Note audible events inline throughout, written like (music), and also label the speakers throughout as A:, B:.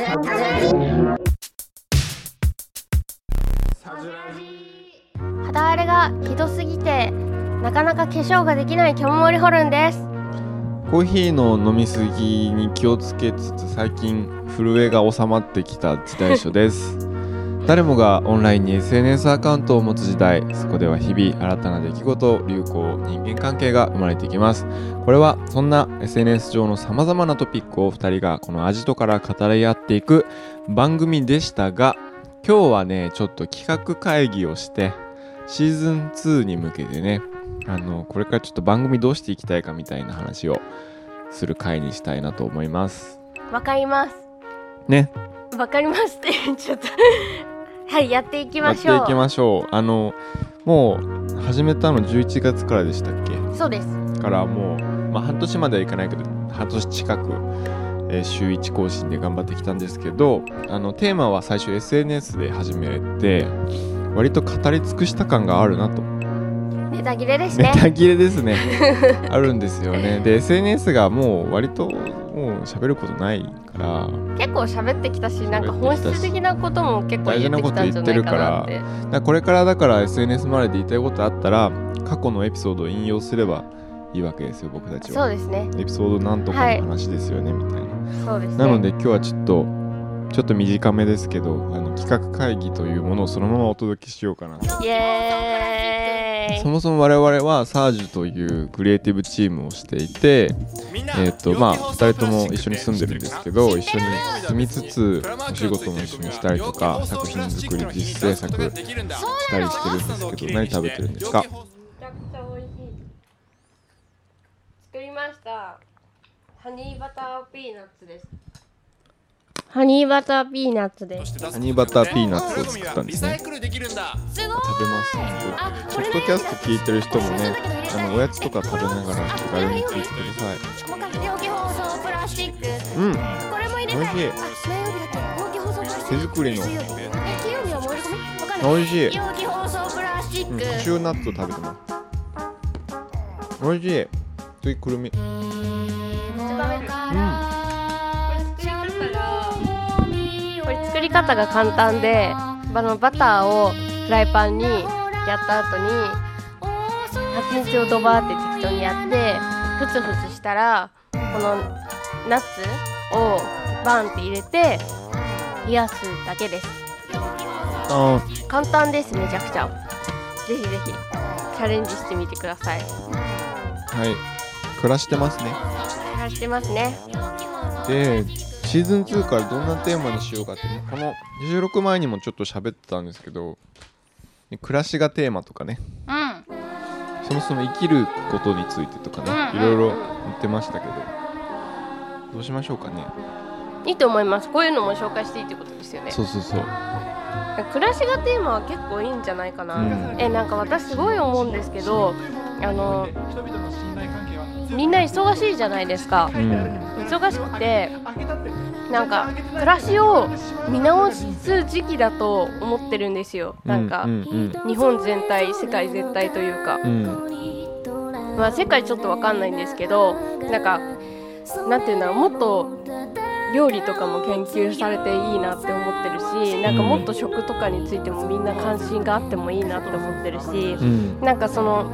A: 肌荒れがひどすぎてなかなか化粧ができないキョンモリホルンです。
B: コーヒーの飲みすぎに気をつけつつ最近震えが収まってきた時代書です。誰もがオンラインに SNS アカウントを持つ時代そこでは日々新たな出来事流行人間関係が生まれていきます。これはそんな SNS 上のさまざまなトピックを2人がこのアジトから語り合っていく番組でしたが今日はねちょっと企画会議をしてシーズン2に向けてねあのこれからちょっと番組どうしていきたいかみたいな話をする回にしたいなと思います。
A: わかります。
B: ね。
A: わかりますってちょっとはいやっていき
B: や
A: ましょう。
B: っていきましょう。あのもう始めたの11月からでしたっけ？
A: そうです。
B: からもう、まあ、半年まではいかないけど半年近く、えー週1更新で頑張ってきたんですけどあのテーマは最初 SNS で始めて割と語り尽くした感があるなと。
A: ネタ切れです
B: ネ
A: ね
B: タ切れですね。(laughs) あるんですよね。で SNS がもう割と喋ることないから。
A: 結構喋ってきたしなんか
B: 喋
A: 本質的なことも結構言ってきたんじゃないかなって。
B: だからこれからだから SNS 周りで言いたいことあったら過去のエピソードを引用すればいいわけですよ僕たちは。
A: そうですね。
B: エピソードなんとかの話ですよね、みたいな。
A: そうですね。
B: なので今日はちょっとちょっと短めですけどあの企画会議というものをそのままお届けしようかな
A: イエーイ
B: そもそも我々はサージュというクリエイティブチームをしていてえっ、とまあ2人とも一緒に住んでるんですけど一緒に住みつつお仕事も一緒にしたりとか作品作り実制作したりしてるんですけど何食べてるんですか？
A: めちゃくちゃ美味しい。作りました。ハニーバターピーナッツですハニーバターピーナッツです。
B: ハニーバターピーナッツを作ったんですね。
A: すごい
B: 食べます。
A: ね
B: ポッドキャスト聞いてる人もねあのおやつとか食べながら気軽に聞いてください。うん。
A: これも入れた
B: 美味しい。手作りの。美味しい。
A: 容器包装プラスチッ
B: うん
A: ク、
B: カシューナッツを食べてます。美味しい。次くるみ
A: 作り方が簡単であのバターをフライパンにやった後に蜂蜜をドバーって適当にやってふつふつしたらこのナッツをバンって入れて冷やすだけです。
B: あ
A: 簡単ですめちゃくちゃ。ぜひぜひチャレンジしてみてください。
B: ーはい。暮らしてますね。
A: やってますね。
B: でシーズン2からどんなテーマにしようかってこの収録前にもちょっと喋ってたんですけど暮らしがテーマとかね。
A: うん。
B: そもそも生きることについてとかね、
A: うん。
B: いろいろ言ってましたけどどうしましょうかね。
A: いいと思います。こういうのも紹介していいってことですよね。
B: そうそうそう。
A: 暮らしがテーマは結構いいんじゃないかな、
B: うん。
A: えなんか私すごい思うんですけどあのみんな忙しいじゃないですか。
B: うん
A: 忙しくてなんか暮らしを見直す時期だと思ってるんですよ。なんか、
B: うんうん
A: 日本全体世界全体というか、
B: うん。うん
A: まあ、世界ちょっとわかんないんですけどなんかなんていうんだろうもっと料理とかも研究されていいなって思ってるしなんかもっと食とかについてもみんな関心があってもいいなって思ってるし
B: うん。
A: なんかその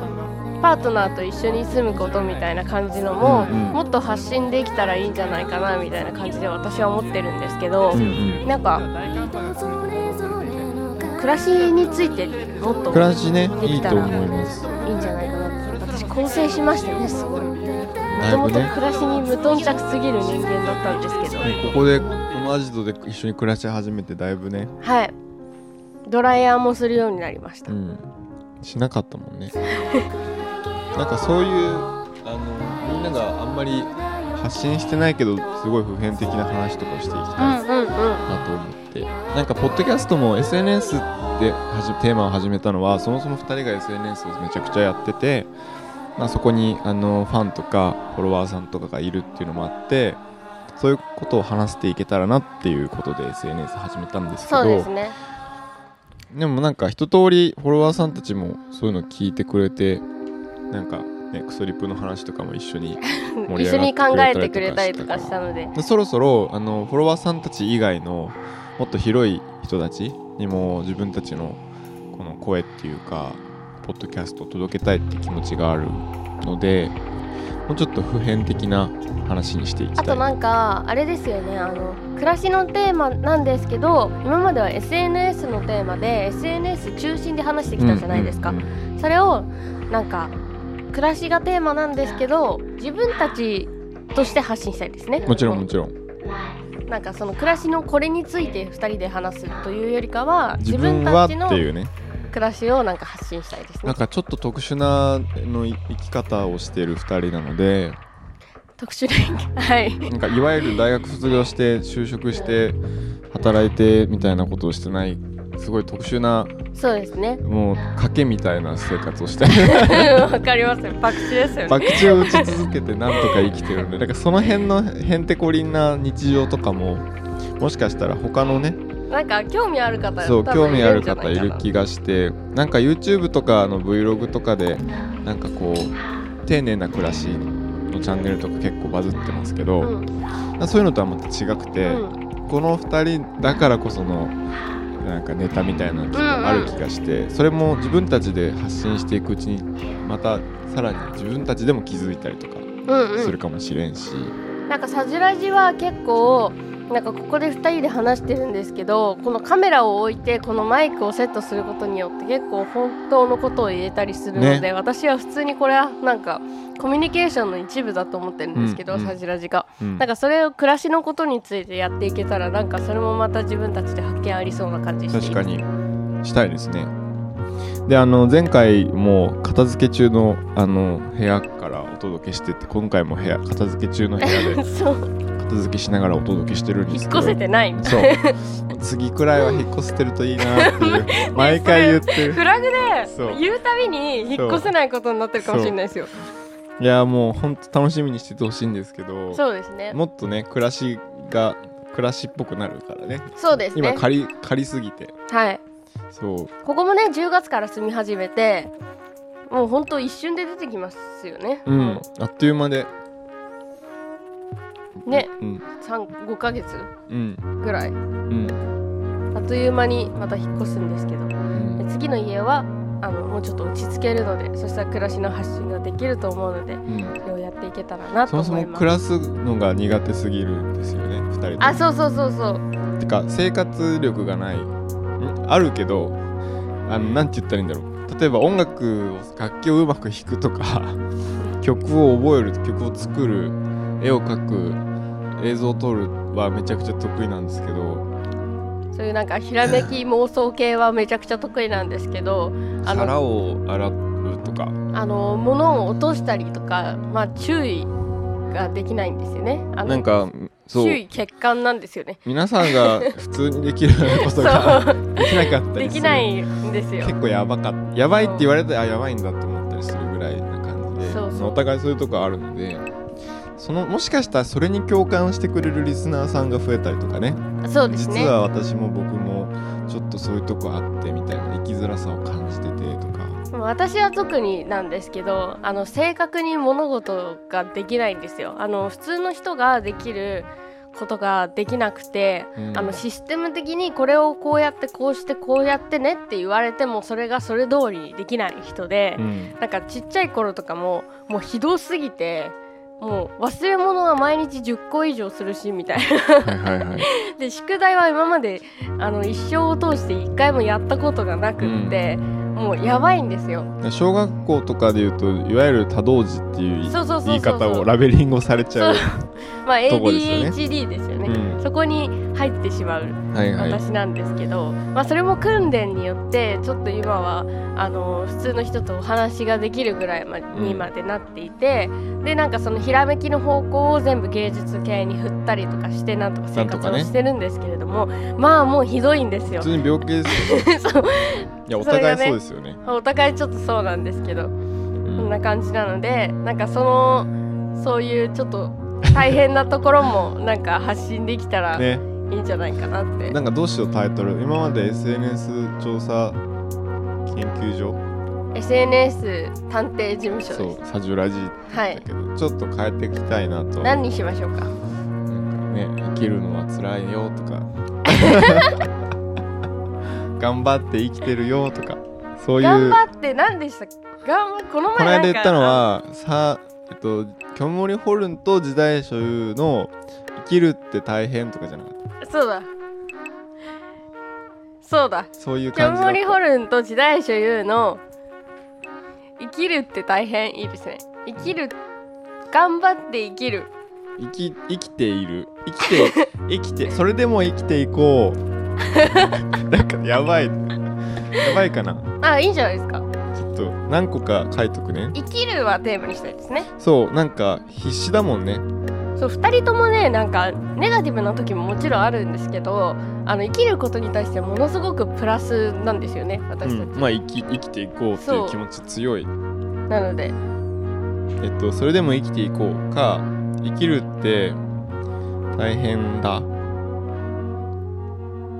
A: パートナーと一緒に住むことみたいな感じのも、
B: うんうん。
A: もっと発信できたらいいんじゃないかなみたいな感じで私は思ってるんですけど、
B: うんうん。
A: なんか暮らしについてもっと
B: 暮らしねいいと思います
A: いいんじゃないかなって。私構成しましたねすごい。もともと暮らしに無頓着すぎる人間だったんですけど。
B: ここでこのアジトで一緒に暮らし始めてだいぶね。
A: はい。ドライヤーもするようになりました、
B: うん。しなかったもんね (laughs) なんかそういうあのみんながあんまり発信してないけどすごい普遍的な話とかをしていきたいなと思って、なんかポッドキャストも SNS でテーマを始めたのはそもそも2人が SNS をめちゃくちゃやってて、まあ、そこにあのファンとかフォロワーさんとかがいるっていうのもあってそういうことを話していけたらなっていうことで SNS 始めたんですけど。
A: そうですね。
B: でもなんか一通りフォロワーさんたちもそういうの聞いてくれてなんかね、クソリップの話とかも一緒に (laughs) 盛り
A: 一緒
B: 上
A: に考え
B: てく
A: れた
B: りとか
A: したので。
B: でそろそろあのフォロワーさんたち以外のもっと広い人たちにも自分たちのこの声っていうかポッドキャストを届けたいって気持ちがあるのでもうちょっと普遍的な話にしていきたい。
A: あとなんかあれですよね。あの暮らしのテーマなんですけど今までは SNS のテーマで SNS 中心で話してきたじゃないですか、それをなんか暮らしがテーマなんですけど自分たちとして発信したいですね。
B: もちろんもちろん。
A: なんかその暮らしのこれについて2人で話すというよりかは
B: 自分はって
A: たちの
B: いうね。
A: 暮らしをなんか発信したいですね。
B: なんかちょっと特殊なの生き方をしている2人なので
A: 特殊なはい。
B: なんかいわゆる大学卒業して就職して働いてみたいなことをしてないすごい特殊な
A: そうですね。
B: もう賭けみたいな生活をして (laughs)
A: わかりますよ。博打ですよね。
B: 博打を打ち続けてなんとか生きてるんで (laughs) だからその辺のへんてこりんな日常とかももしかしたら他のね
A: なんか興味ある方
B: そう興味ある方いる気がしてなんか YouTube とかの Vlog とかでなんかこう丁寧な暮らしのチャンネルとか結構バズってますけど、
A: うん。
B: そういうのとはまた違くて、
A: うん。
B: この2人だからこそのなんかネタみたいなのがある気がして、それも自分たちで発信していくうちにまたさらに自分たちでも気づいたりとか
A: うんうん。
B: するかもしれんし、
A: なんかサジラジは結構なんかここで2人で話してるんですけどこのカメラを置いてこのマイクをセットすることによって結構本当のことを言えたりするので、
B: ね。
A: 私は普通にこれはなんかコミュニケーションの一部だと思ってるんですけど、
B: うんうん。
A: サジラジが。
B: うん。
A: なんかそれを暮らしのことについてやっていけたらなんかそれもまた自分たちで発見ありそうな感じし。
B: 確かに。したいですね。であの前回も片付け中のあの部屋からお届けしてて今回も部屋片付け中の部屋で (laughs)
A: そう
B: 片付けしながらお届けしてるんですけど。
A: 引っ越せてないみたい
B: そう。次くらいは引っ越せてるといいなっていう。(laughs) 毎回言って。る
A: なフラグで
B: そう。
A: 言うたびに引っ越せないことになってるかもしれないですよ。
B: いやもうほんと楽しみにしててほしいんですけど。
A: そうですね。
B: もっとね暮らしが暮らしっぽくなるからね。
A: そうですね。
B: 今借り借りすぎて。
A: はい。
B: そう。
A: ここもね10月から住み始めてもうほんと一瞬で出てきますよね。
B: うん。あっという間で
A: ね。
B: うん。
A: 35ヶ月
B: うん。
A: ぐらい。
B: うん。
A: あっという間にまた引っ越すんですけど。
B: うん。
A: で次の家はあのもうちょっと落ち着けるのでそしたら暮らしの発信ができると思うので
B: うん。
A: それをやっていけたらな
B: そもそも
A: と思います。
B: 暮らすのが苦手すぎるんですよね2人
A: あそうそうそうそう。
B: てか生活力がない。ん？あるけどあのなんて言ったらいいんだろう。例えば音楽を楽器をうまく弾くとか曲を覚える曲を作る絵を描く映像を撮るはめちゃくちゃ得意なんですけど。
A: そういうなんかひらめき妄想系はめちゃくちゃ得意なんですけどあの
B: 皿を洗うとか。
A: あの物を落としたりとかまあ注意ができないんですよね。あの
B: なんかそう。
A: 注意欠陥なんですよね。
B: 皆さんが (laughs) 普通にできることができなかった
A: で
B: りする。
A: きないんですよ。
B: 結構やばかった。やばいって言われてあやばいんだと思ったりするぐらいな感じで。
A: そうそう。
B: お互いそういうとこあるのでそのもしかしたらそれに共感してくれるリスナーさんが増えたりとかね。
A: そうですね。
B: 実は私も僕もちょっとそういうとこあってみたいな生きづらさを感じててとか。
A: 私は特になんですけどあの正確に物事ができないんですよ。あの普通の人ができることができなくて、
B: うん。
A: あのシステム的にこれをこうやってこうしてこうやってねって言われてもそれがそれ通りにできない人で、
B: うん。
A: なんかちっちゃい頃とかももうひどすぎてもう忘れ物は毎日10個以上するしみたいな。
B: はいはいはい。
A: で宿題は今まであの一生を通して1回もやったことがなくって、もうやばいんですよ。
B: 小学校とかでいうといわゆる多動児っていう言い方をラベリングをされちゃう
A: まあ
B: とこですよね。
A: ADHD ですよね。
B: うん。
A: そこに入ってしまう
B: はいはい。
A: 私なんですけど、まあ、それも訓練によってちょっと今はあの普通の人とお話ができるぐらいまにまでなっていて、でなんかそのひらめきの方向を全部芸術系に振ったりとかしてなんとか生活をしてるんですけれども、まあもうひどいんですよ。
B: 普。通に病気ですよね。(laughs)
A: そう。
B: いやお互い
A: そ
B: うですよね。
A: お互いちょっとそうなんですけどこ
B: うん。
A: んな感じなのでなんかそのそういうちょっと大変なところもなんか発信できたら
B: ね。
A: いいんじゃないかなって。
B: なんかどうしようタイトル。今まで SNS 調査研究所
A: ？SNS 探偵事務所
B: そ
A: です。
B: うサジュラジ
A: はい
B: だけど、ちょっと変えていきたいなと。
A: 何にしましょうか？
B: ね生きるのは辛いよとか。(laughs) 頑張って生きてるよとか。そういう。
A: 頑張って何でしたっけ？頑張この
B: この
A: 前なんか。
B: 間言ったのはさえっとキョンモリホルンと時代所有の生きるって大変とかじゃなかった？
A: そうだ。そうだ。
B: そういう
A: キョン
B: 感じだった。
A: モリホルンと時代所有の生きるって大変？いいですね。生きる頑張って生きる
B: 生き生きている。生きて (laughs) 生きてそれでも生きていこう。(laughs) なんかやばい。やばいかな。
A: あいいんじゃないですか。
B: ちょっと何個か書いとくね。
A: 生きるはテーマにしたいですね。
B: そうなんか必死だもんね。
A: そう2人ともねなんかネガティブな時ももちろんあるんですけどあの生きることに対してものすごくプラスなんですよね
B: う
A: 私たち、
B: ん、まあ生き生きていこうっていう。気持ち強い。
A: なので。
B: えっとそれでも生きていこうか生きるって大変だ。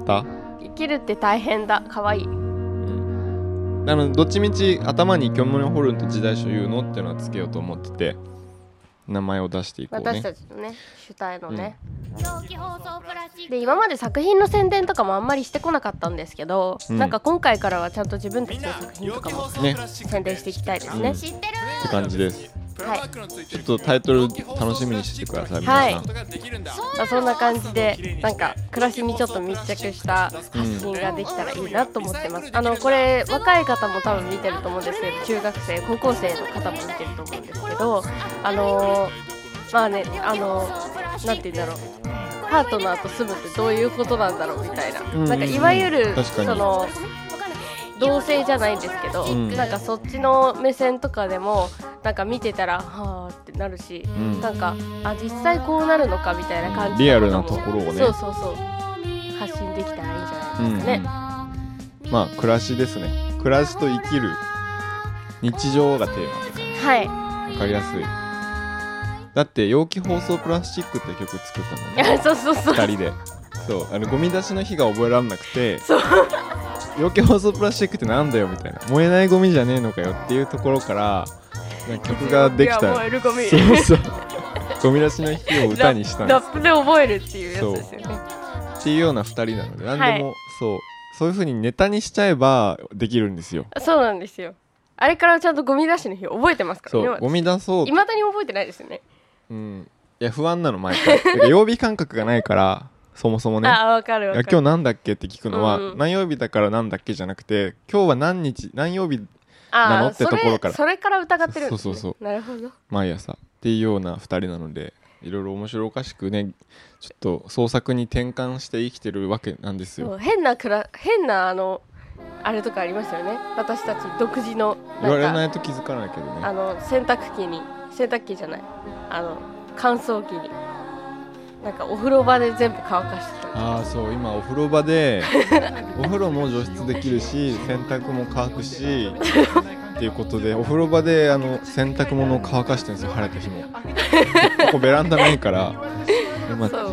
B: だ。
A: 生きるって大変だ。かわいい。
B: うん。なのでどっちみち頭にキョンモリホルンと時代所有のっていうのはつけようと思ってて名前を出していこう
A: 私
B: ね
A: たちのね主体のね、で今まで作品の宣伝とかもあんまりしてこなかったんですけど、
B: うん。
A: なんか今回からはちゃんと自分たちの作品とかも
B: ね
A: 宣伝していきたいですね、
B: って感じです
A: はい。
B: ちょっとタイトル楽しみにしてください皆さん、
A: はいまあそんな感じでなんか暮らしにちょっと密着した発信ができたらいいなと思ってます、あのこれ若い方も多分見てると思うんですけど中学生高校生の方も見てると思うんですけどあのーまあねあのーなんて言うんだろう。パートナーと住むってどういうことなんだろうみたいな、
B: うんうんうん。
A: なんかいわゆる
B: 確かに。
A: その同性じゃないんですけど、
B: ん。
A: なんかそっちの目線とかでもなんか見てたらはあってなるし、
B: ん。
A: なんかあ実際こうなるのかみたいな感じ
B: リアルなところをね。
A: そうそうそう。発信できたらいいんじゃないですかね、
B: まあ暮らしですね。暮らしと生きる日常がテーマって感
A: はい。
B: じわかりやすい。だって容器包装プラスチックって曲作ったもん
A: い
B: ね。
A: や (laughs) そうそうそう。
B: 2人で。そう。あのゴミ出しの日が覚えられなくて。
A: そう
B: 容器包装プラスチックってなんだよみたいな。燃えないゴミじゃねえのかよっていうところから曲ができた。
A: 燃えるゴミ。
B: そうそう。ゴミ出しの日を歌にしたんです。
A: ラップで覚えるっていうやつですよね。
B: っていうような2人なので何でも、そう。そういう風にネタにしちゃえばできるんですよ。
A: そうなんですよ。あれからちゃんとゴミ出しの日覚えてますからね
B: そうゴミ出そう。
A: いまだに覚えてないですよね。
B: うん。いや不安なの毎回。曜日感覚がないからそもそもね。
A: あわかる
B: い
A: わかる。
B: や今日なんだっけって聞くのは、
A: うん。
B: 何曜日だからなんだっけじゃなくて今日は何日何曜日なのってところから。
A: それから疑ってる。
B: そうそうそ
A: なるほど。
B: 毎朝。っていうような2人なのでいろいろ面白おかしくねちょっと創作に転換して生きてるわけなんですよ。
A: 変なくら変なあのあれとかありますよね。私たち独自の
B: 言われ
A: な
B: いと気づかないけどね。
A: あの洗濯機に洗濯機じゃない。あの乾燥機になんかお風呂場で全部乾かしてた。
B: ああそう。今お風呂場で (laughs) お風呂も除湿できるし洗濯も乾くしっていうことでお風呂場であの洗濯物を乾かしてるんですよ晴れた日も。(laughs) ここベランダないから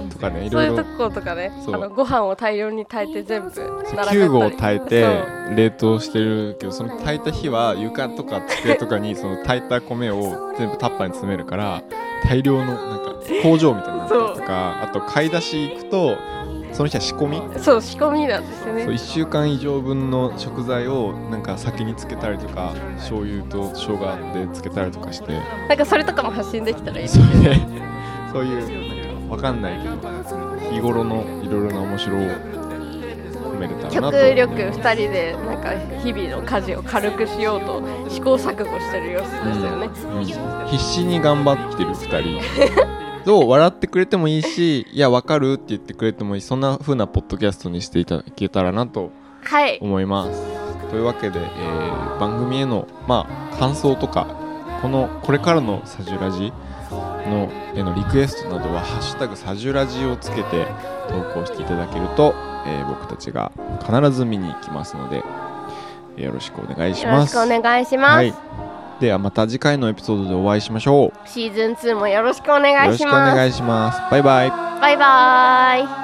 B: とかねい
A: そういうと
B: ろいろ
A: ことかねあのご飯を大量に炊いて全部並べたり。
B: 9合炊いて冷凍してるけどその炊いた日は床とか机とかにその炊いた米を全部タッパーに詰めるから大量のなんか工場みたいになったりとかあと買い出し行くとその日は仕込み？
A: そう仕込みなんですよ
B: そう
A: ね
B: 1週間以上分の食材をなんか先につけたりとか醤油と生姜でつけたりとかして。
A: なんかそれとかも発信できたらいいです
B: ね。そういうなんかわかんないけど日頃のいろいろな面白を込めれたらなと。
A: 極力2人でなんか日々の家事を軽くしようと試行錯誤してる様子ですよね、
B: うん。必死に頑張ってる2人 (laughs) と笑ってくれてもいいしいやわかるって言ってくれてもいいそんな風なポッドキャストにしていただけたらなと
A: はい。
B: 思います。というわけで、えー番組へのまあ感想とかこのこれからのサジュラジのへのリクエストなどは「ハッシュタグサジュラジ」をつけて投稿していただけると、えー僕たちが必ず見に行きますのでえーよろしくお願いし
A: よろし
B: ます
A: くお願いします、
B: はい、ではまた次回のエピソードでお会いしましょう。
A: シーズン2もよろしくお願
B: よろ
A: いします。
B: しくお願いします。バイバイ。
A: バイバーイ